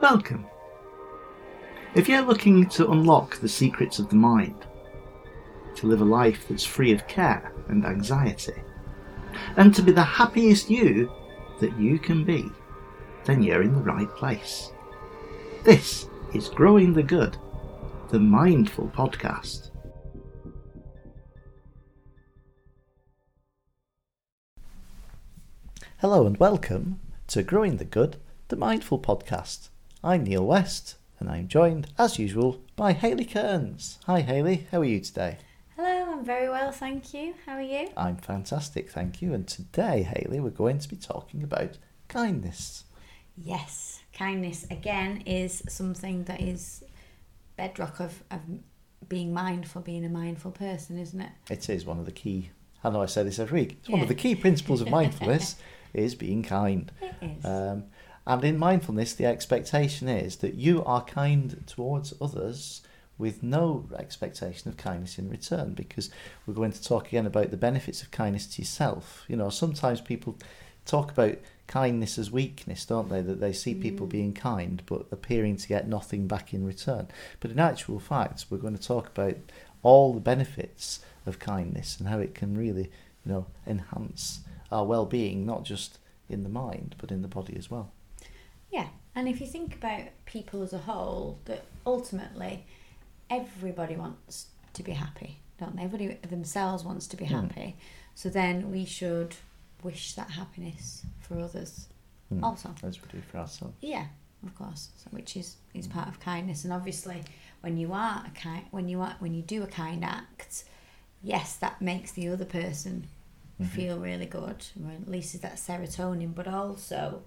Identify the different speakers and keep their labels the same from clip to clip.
Speaker 1: Welcome. If you're looking to unlock the secrets of the mind, to live a life that's free of care and anxiety, and to be the happiest you that you can be, then you're in the right place. This is Growing the Good, the Mindful Podcast.
Speaker 2: Hello and welcome to Growing the Good, the Mindful Podcast. I'm Neil West and I'm joined, as usual, by Hayley Kearns. Hi Hayley, how are you today?
Speaker 3: Hello, I'm very well, thank you. How are you?
Speaker 2: I'm fantastic, thank you. And today, Hayley, we're going to be talking about kindness.
Speaker 3: Yes, kindness again is something that is bedrock of, of being mindful, being a mindful person, isn't it?
Speaker 2: It is one of the key, I know I say this every week, it's one of the key principles of mindfulness is being kind.
Speaker 3: It is.
Speaker 2: Um, and in mindfulness, the expectation is that you are kind towards others with no expectation of kindness in return because we're going to talk again about the benefits of kindness to yourself. You know, sometimes people talk about kindness as weakness, don't they? That they see people mm. being kind but appearing to get nothing back in return. But in actual fact, we're going to talk about all the benefits of kindness and how it can really, you know, enhance our well-being, not just in the mind but in the body as well.
Speaker 3: Yeah, and if you think about people as a whole, that ultimately everybody wants to be happy, don't they? Everybody themselves wants to be
Speaker 2: Hmm.
Speaker 3: happy. So then we should wish that happiness for others
Speaker 2: Mm.
Speaker 3: also.
Speaker 2: As we do for ourselves.
Speaker 3: Yeah, of course. So, which is is part of kindness, and obviously, when you are a kind, when you are when you do a kind act, yes, that makes the other person feel really good, releases that serotonin, but also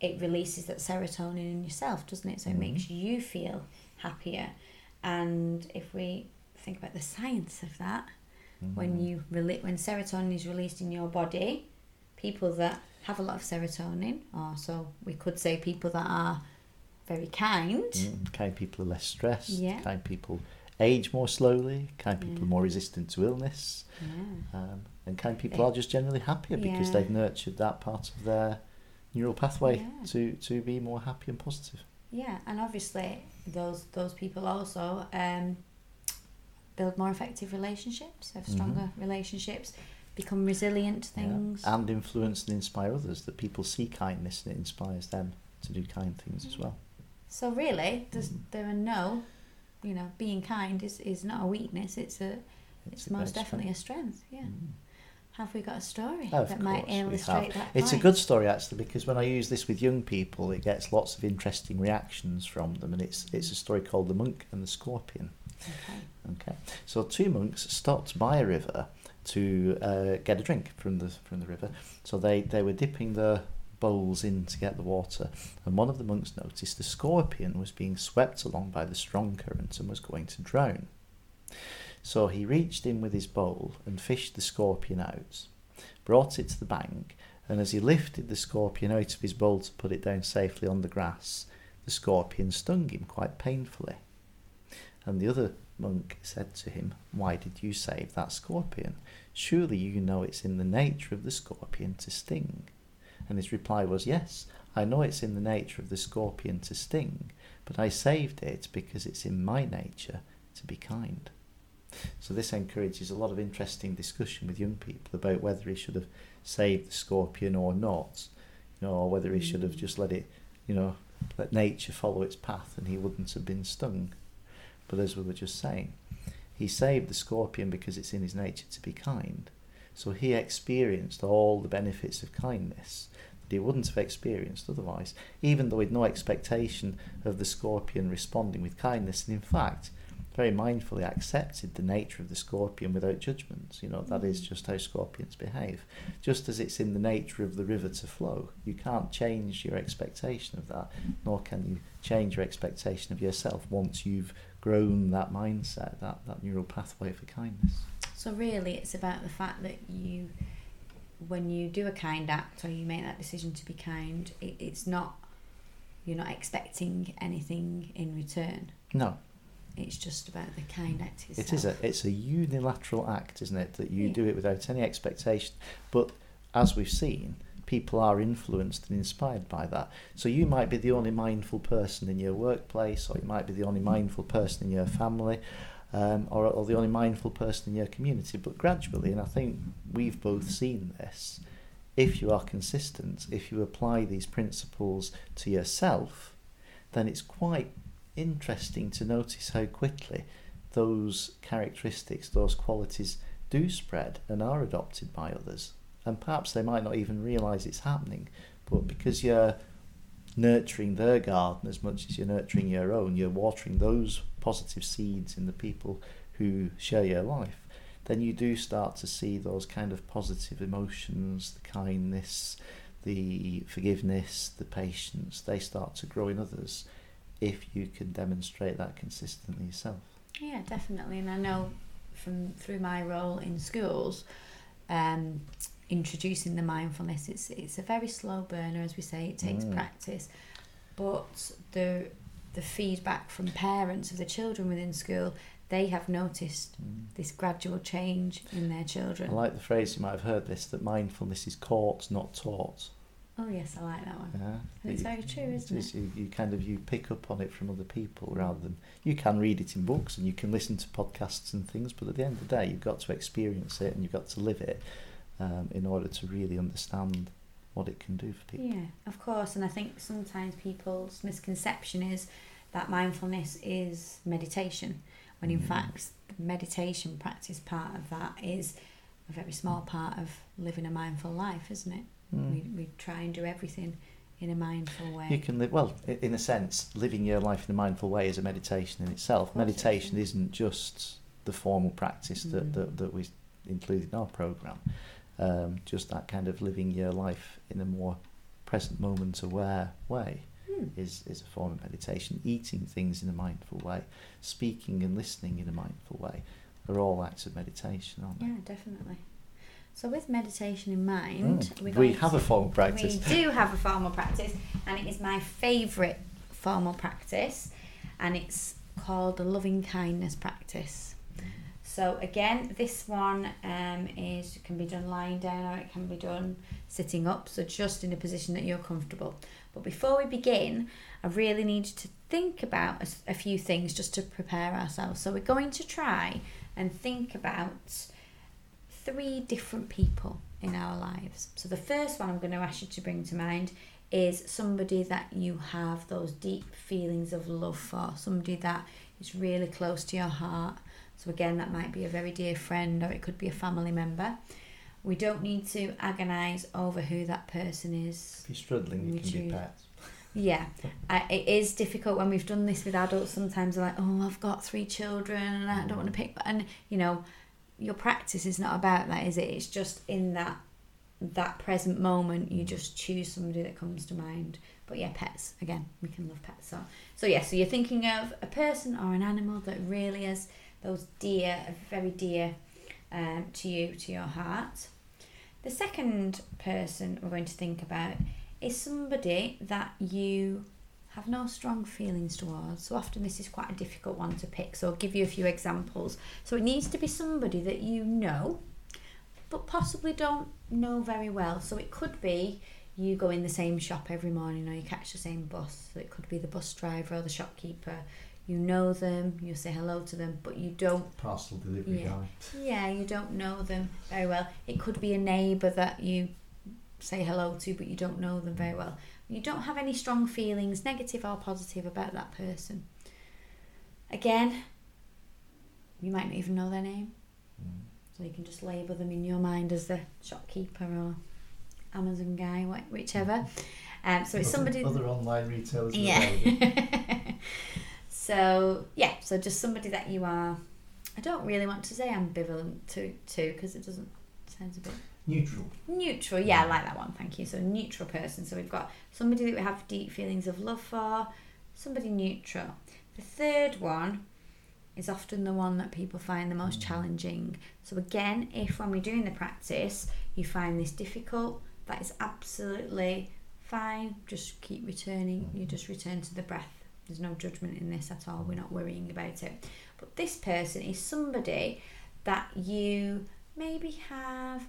Speaker 3: it releases that serotonin in yourself, doesn't it? So it makes you feel happier. And if we think about the science of that, when you rele- when serotonin is released in your body, people that have a lot of serotonin, or so we could say people that are very kind,
Speaker 2: Mm, Kind people are less stressed.
Speaker 3: Yeah.
Speaker 2: Kind people age more slowly. Kind people are more resistant to illness.
Speaker 3: yeah.
Speaker 2: Um, and kind people are just generally happier because
Speaker 3: Yeah.
Speaker 2: they've nurtured that part of their neural pathway
Speaker 3: Yeah.
Speaker 2: to, to be more happy and positive.
Speaker 3: Yeah, and obviously those those people also um, build more effective relationships, have stronger mm-hmm. relationships, become resilient to
Speaker 2: Yeah.
Speaker 3: things.
Speaker 2: And influence and inspire others. That people see kindness and it inspires them to do kind things as mm. well.
Speaker 3: So really, there's, mm. there are no, you know, being kind is, is not a weakness. It's a it's,
Speaker 2: a
Speaker 3: most definitely a strength. Yeah. Mm. Have we got a story
Speaker 2: Of
Speaker 3: that might illustrate that?
Speaker 2: It's a good story actually because when I use this with young people, it gets lots of interesting reactions from them, and it's it's a story called the monk and the scorpion.
Speaker 3: Okay.
Speaker 2: Okay, so two monks stopped by a river to uh, get a drink from the from the river. So they they were dipping their bowls in to get the water, and one of the monks noticed the scorpion was being swept along by the strong current and was going to drown. So he reached in with his bowl and fished the scorpion out, brought it to the bank, and as he lifted the scorpion out of his bowl to put it down safely on the grass, the scorpion stung him quite painfully. And the other monk said to him, Why did you save that scorpion? Surely you know it's in the nature of the scorpion to sting. And his reply was, Yes, I know it's in the nature of the scorpion to sting, but I saved it because it's in my nature to be kind. So this encourages a lot of interesting discussion with young people about whether he should have saved the scorpion or not, you know, or whether he should have mm. just let it, you know, let nature follow its path and he wouldn't have been stung. But as we were just saying, he saved the scorpion because it's in his nature to be kind. So he experienced all the benefits of kindness that he wouldn't have experienced otherwise, even though he had no expectation of the scorpion responding with kindness. And in fact, very mindfully accepted the nature of the scorpion without judgment. You know, that is mm. just how scorpions behave. Just as it's in the nature of the river to flow, you can't change your expectation of that, nor can you change your expectation of yourself once you've grown that mindset, that, that neural pathway for kindness.
Speaker 3: So really, it's about the fact that you, when you do a kind act or you make that decision to be kind, it, it's not, you're not expecting anything in return.
Speaker 2: No,
Speaker 3: It's just about the kind act itself.
Speaker 2: It is a it's a unilateral act, isn't it? That you
Speaker 3: Yeah.
Speaker 2: do it without any expectation. But as we've seen, people are influenced and inspired by that. So you might be the only mindful person in your workplace, or you might be the only mindful person in your family, um, or, or the only mindful person in your community. But gradually, and I think we've both seen this, if you are consistent, if you apply these principles to yourself, then it's quite interesting to notice how quickly those characteristics, those qualities do spread and are adopted by others. And perhaps they might not even realise it's happening, but because you're nurturing their garden as much as you're nurturing your own, you're watering those positive seeds in the people who share your life, then you do start to see those kind of positive emotions, the kindness, the forgiveness, the patience, they start to grow in others if you can demonstrate that consistently yourself.
Speaker 3: Yeah, definitely. And I know from through my role in schools, um, introducing the mindfulness, it's it's a very slow burner, as we say. It takes
Speaker 2: Mm.
Speaker 3: practice, but the the feedback from parents of the children within school, they have noticed this gradual change in their children.
Speaker 2: I like the phrase, you might have heard this, that mindfulness is caught, not taught.
Speaker 3: Oh yes, I like that one.
Speaker 2: Yeah,
Speaker 3: And it's
Speaker 2: You-
Speaker 3: very true, isn't it?
Speaker 2: You, you kind of you pick up on it from other people rather than you can read it in books and you can listen to podcasts and things, but at the end of the day, you've got to experience it and you've got to live it um, in order to really understand what it can do for people.
Speaker 3: Yeah, of course. And I think sometimes people's misconception is that mindfulness is meditation, when in
Speaker 2: Mm.
Speaker 3: fact, the meditation practice part of that is a very small part of living a mindful life, isn't it?
Speaker 2: Mm.
Speaker 3: We, we try and do everything in a mindful way.
Speaker 2: You can live well, in a sense. Living your life in a mindful way is a meditation in itself. Meditation
Speaker 3: is.
Speaker 2: isn't just the formal practice that,
Speaker 3: Mm.
Speaker 2: that, that we include in our program. Um, just that kind of living your life in a more present moment aware way
Speaker 3: Hmm.
Speaker 2: is, is a form of meditation. Eating things in a mindful way, speaking and listening in a mindful way are all acts of meditation, aren't they?
Speaker 3: Yeah, definitely. So with meditation in mind,
Speaker 2: Mm. We have
Speaker 3: to-
Speaker 2: a formal practice.
Speaker 3: We do have a formal practice, and it is my favourite formal practice, and it's called the loving kindness practice. So again, this one um, is can be done lying down or it can be done sitting up. So just in a position that you're comfortable. But before we begin, I really need you to think about a few things just to prepare ourselves. So we're going to try and think about three different people in our lives. So the first one I'm going to ask you to bring to mind is somebody that you have those deep feelings of love for, somebody that is really close to your heart. So again, that might be a very dear friend or it could be a family member. We don't need to agonise over who that person is.
Speaker 2: If you're struggling, you can be pets.
Speaker 3: Yeah, uh, it is difficult when we've done this with adults. Sometimes they're like, "Oh, I've got three children, and I don't want to pick." And you know, your practice is not about that, is it? It's just in that that present moment, you just choose somebody that comes to mind. But yeah, pets again, we can love pets. So, so yeah, so you're thinking of a person or an animal that really is those dear, very dear um, to you, to your heart. The second person we're going to think about is somebody that you have no strong feelings towards. So often this is quite a difficult one to pick. So I'll give you a few examples. So it needs to be somebody that you know, but possibly don't know very well. So it could be you go in the same shop every morning or you catch the same bus. So it could be the bus driver or the shopkeeper. You know them, you say hello to them, but you don't
Speaker 2: Parcel delivery
Speaker 3: Yeah.
Speaker 2: guy.
Speaker 3: yeah, you don't know them very well. It could be a neighbour that you say hello to, but you don't know them very well. You don't have any strong feelings, negative or positive, about that person. Again, you might not even know their name,
Speaker 2: Mm.
Speaker 3: so you can just label them in your mind as the shopkeeper or Amazon guy, whichever. Um, so it's somebody.
Speaker 2: Other online retailers.
Speaker 3: Yeah. so yeah, so just somebody that you are. I don't really want to say ambivalent to to because it doesn't sounds a bit
Speaker 2: Neutral.
Speaker 3: neutral. Yeah, I like that one. Thank you. So neutral person. So we've got somebody that we have deep feelings of love for. Somebody neutral. The third one is often the one that people find the most mm. challenging. So again, if when we're doing the practice you find this difficult, that is absolutely fine. Just keep returning. You mm-hmm. just return to the breath. There's no judgment in this at all. We're not worrying about it. But this person is somebody that you maybe have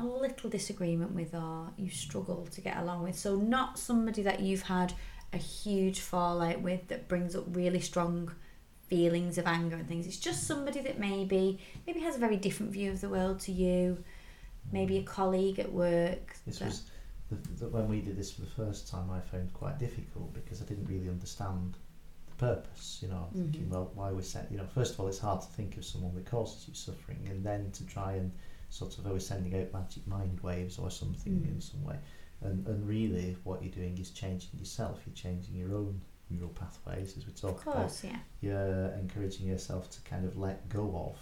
Speaker 3: a little disagreement with or you struggle to get along with. So, not somebody that you've had a huge fallout with that brings up really strong feelings of anger and things. It's just somebody that maybe maybe has a very different view of the world to you. Maybe a colleague at work.
Speaker 2: This
Speaker 3: that-
Speaker 2: was the, the, when we did this for the first time. I found quite difficult because I didn't really understand the purpose. You know, thinking,
Speaker 3: Mhm.
Speaker 2: well, why we're set. You know, first of all, it's hard to think of someone that causes you suffering, and then to try and sort of always sending out magic mind waves or something
Speaker 3: Mm.
Speaker 2: in some way. And and really, what you're doing is changing yourself. You're changing your own neural pathways, as we talk about
Speaker 3: course, yeah.
Speaker 2: you're encouraging yourself to kind of let go of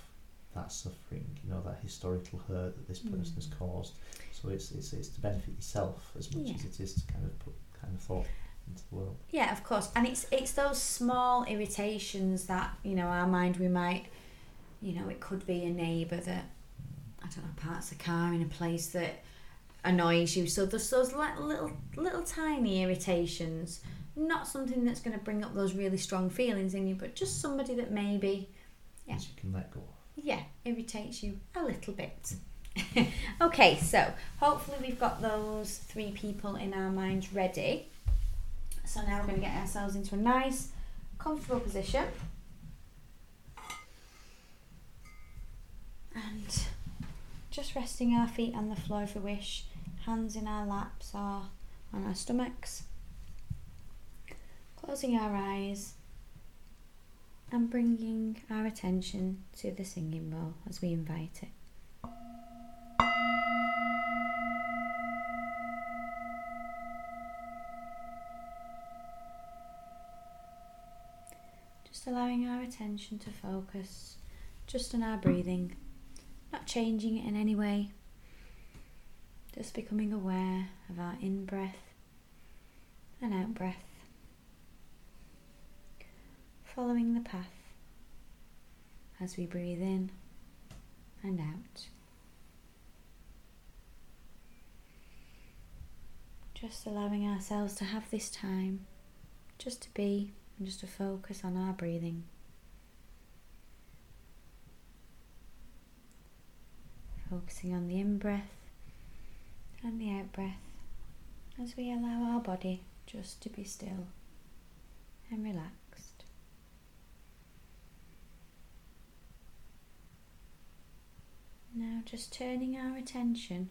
Speaker 2: that suffering, you know, that historical hurt that this person has
Speaker 3: Mm.
Speaker 2: caused. So it's, it's it's to benefit yourself as much
Speaker 3: Yeah.
Speaker 2: as it is to kind of put kind of thought into the world.
Speaker 3: Yeah, of course. And it's it's those small irritations that, you know, our mind we might you know, it could be a neighbour that I don't know, parks the car in a place that annoys you. So there's those little little tiny irritations. Not something that's going to bring up those really strong feelings in you, but just somebody that maybe Yeah.
Speaker 2: You can let go
Speaker 3: yeah, irritates you a little bit. okay, so hopefully we've got those three people in our minds ready. So now we're going to get ourselves into a nice, comfortable position. And just resting our feet on the floor if we wish, hands in our laps or on our stomachs. Closing our eyes and bringing our attention to the singing bowl as we invite it. Just allowing our attention to focus just on our breathing, not changing it in any way, just becoming aware of our in breath and out breath following the path as we breathe in and out. Just allowing ourselves to have this time just to be and just to focus on our breathing. Focusing on the in breath and the out breath as we allow our body just to be still and relaxed. Now, just turning our attention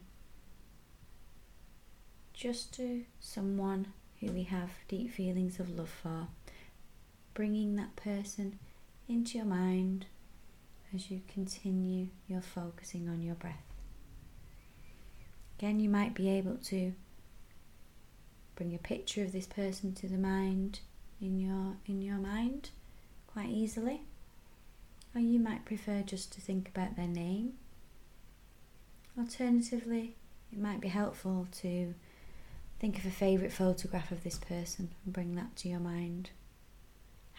Speaker 3: just to someone who we have deep feelings of love for, bringing that person into your mind as you continue your focusing on your breath. Again, you might be able to bring a picture of this person to the mind in your in your mind quite easily. Or you might prefer just to think about their name. Alternatively, it might be helpful to think of a favourite photograph of this person and bring that to your mind.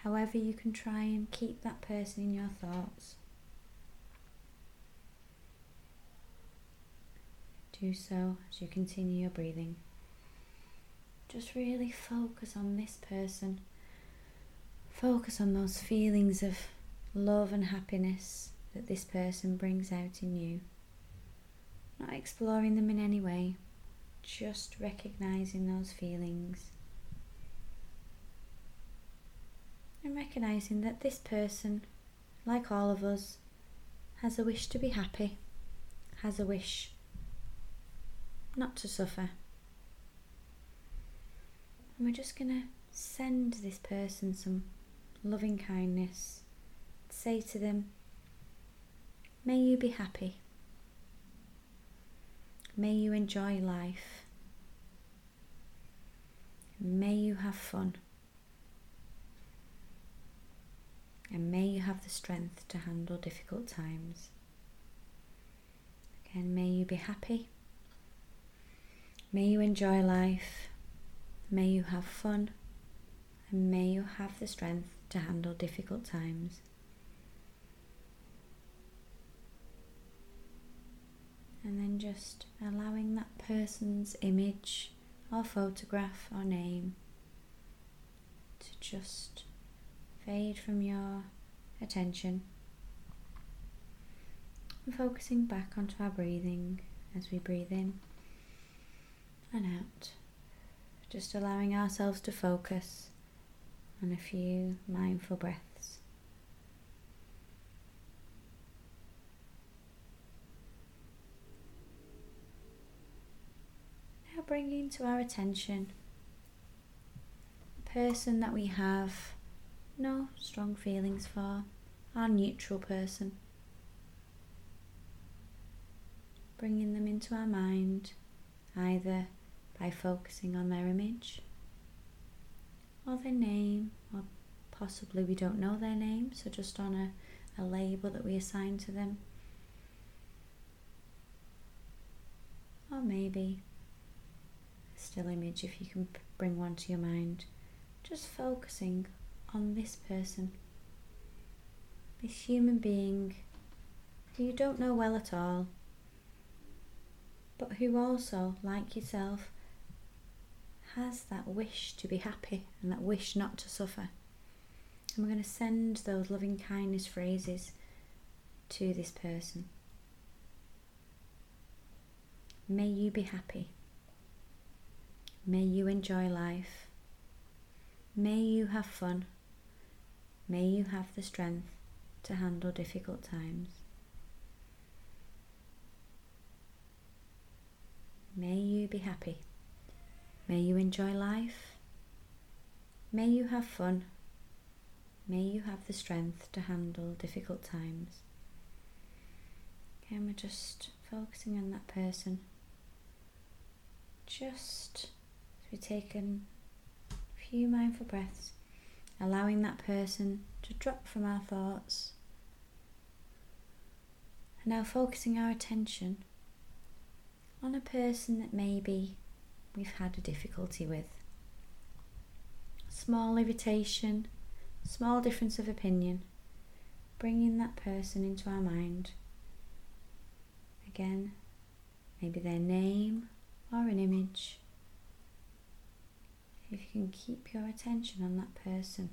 Speaker 3: However, you can try and keep that person in your thoughts. Do so as you continue your breathing. Just really focus on this person. Focus on those feelings of love and happiness that this person brings out in you. Not exploring them in any way, just recognizing those feelings. And recognizing that this person, like all of us, has a wish to be happy, has a wish not to suffer. And we're just going to send this person some loving kindness. Say to them, May you be happy. May you enjoy life. May you have fun. And may you have the strength to handle difficult times. Again, may you be happy. May you enjoy life. May you have fun. And may you have the strength to handle difficult times. And then just allowing that person's image or photograph or name to just fade from your attention and focusing back onto our breathing as we breathe in and out. Just allowing ourselves to focus on a few mindful breaths. Now bringing to our attention a person that we have no strong feelings for, our neutral person. Bringing them into our mind either by focusing on their image or their name, or possibly we don't know their name, so just on a, a label that we assign to them. Or maybe a still image if you can bring one to your mind. Just focusing on this person, this human being who you don't know well at all, but who also, like yourself, has that wish to be happy and that wish not to suffer. And we're going to send those loving kindness phrases to this person. May you be happy. May you enjoy life. May you have fun. May you have the strength to handle difficult times. May you be happy. May you enjoy life. May you have fun. May you have the strength to handle difficult times. And we're just focusing on that person. Just as we've taken a few mindful breaths, allowing that person to drop from our thoughts. And now focusing our attention on a person that maybe we've had a difficulty with. Small irritation, small difference of opinion, bringing that person into our mind. Again, maybe their name or an image. If you can keep your attention on that person.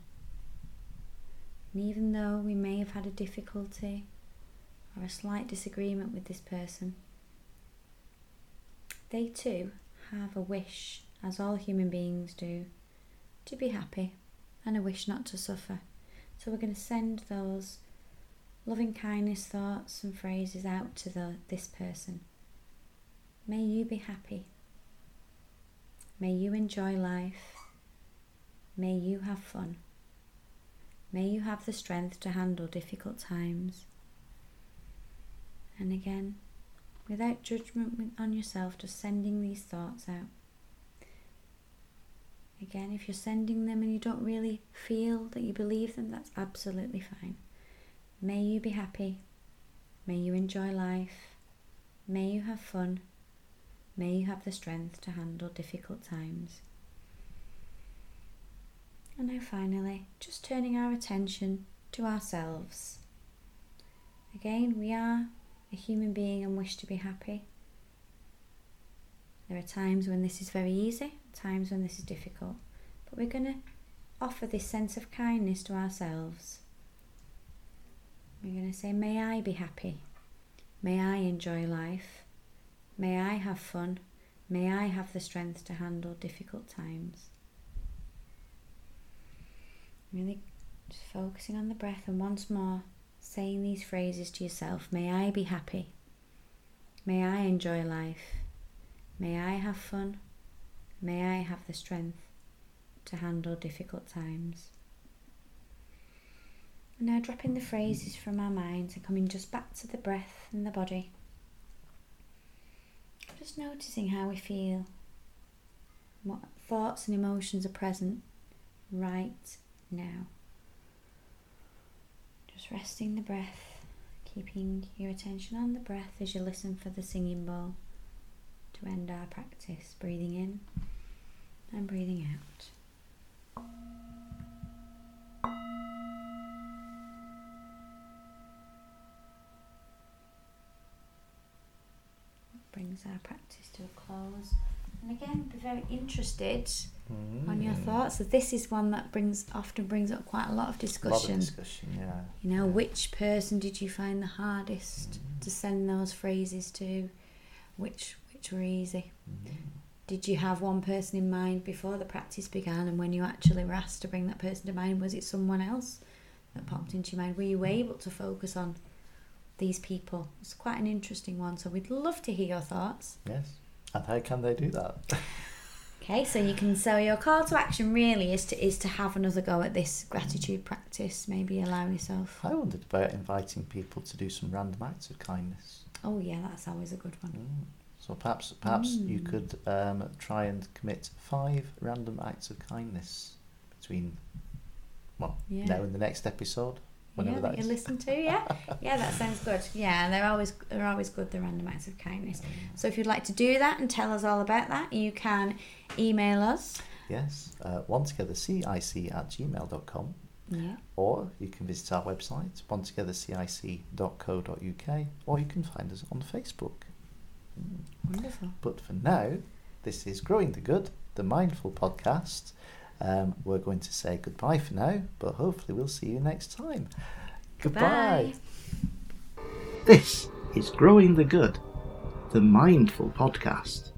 Speaker 3: And even though we may have had a difficulty or a slight disagreement with this person, they too have a wish, as all human beings do, to be happy and a wish not to suffer. So we're going to send those loving kindness thoughts and phrases out to the, this person. May you be happy. May you enjoy life. May you have fun. May you have the strength to handle difficult times. And again, without judgment on yourself, just sending these thoughts out. Again, if you're sending them and you don't really feel that you believe them, that's absolutely fine. May you be happy. May you enjoy life. May you have fun. May you have the strength to handle difficult times. And now, finally, just turning our attention to ourselves. Again, we are a human being and wish to be happy. There are times when this is very easy, times when this is difficult, but we're going to offer this sense of kindness to ourselves. We're going to say, May I be happy. May I enjoy life. May I have fun. May I have the strength to handle difficult times. Really just focusing on the breath and once more saying these phrases to yourself May I be happy. May I enjoy life. May I have fun. May I have the strength to handle difficult times. And now dropping the phrases from our minds and coming just back to the breath and the body. Just noticing how we feel, what thoughts and emotions are present right now. Just resting the breath, keeping your attention on the breath as you listen for the singing bowl to end our practice. Breathing in and breathing out. Brings our practice to a close. And again, be very interested
Speaker 2: Mm.
Speaker 3: on your thoughts. So this is one that brings often brings up quite a lot of
Speaker 2: A lot of
Speaker 3: discussion.
Speaker 2: discussion, yeah.
Speaker 3: You know,
Speaker 2: Yeah.
Speaker 3: which person did you find the hardest
Speaker 2: Mm.
Speaker 3: to send those phrases to? which which were easy. Did you have one person in mind before the practice began, and when you actually were asked to bring that person to mind, was it someone else that popped into your mind? Were you able to focus on these people? It's quite an interesting one, so we'd love to hear your thoughts.
Speaker 2: Yes. And how can they do that?
Speaker 3: Okay, so you can so your call to action really is to is to have another go at this gratitude practice. Maybe allow yourself.
Speaker 2: I wondered about inviting people to do some random acts of kindness.
Speaker 3: Oh yeah, that's always a good one.
Speaker 2: Mm. So perhaps perhaps you
Speaker 3: Mm.
Speaker 2: could um, try and commit five random acts of kindness between well
Speaker 3: Yeah.
Speaker 2: now and the next episode, whenever
Speaker 3: yeah,
Speaker 2: that
Speaker 3: that you listen to, yeah, yeah, that sounds good. Yeah, and they're always they're always good. The random acts of kindness. So if you'd like to do that and tell us all about that, you can email us.
Speaker 2: Yes, uh, one together cic at gmail.com
Speaker 3: Yeah,
Speaker 2: or you can visit our website one together cic.co.uk or you can find us on Facebook.
Speaker 3: wonderful.
Speaker 2: But for now, this is Growing the Good, the Mindful Podcast. Um, we're going to say goodbye for now, but hopefully we'll see you next time. Goodbye.
Speaker 3: Bye.
Speaker 1: This is Growing the Good, the Mindful Podcast.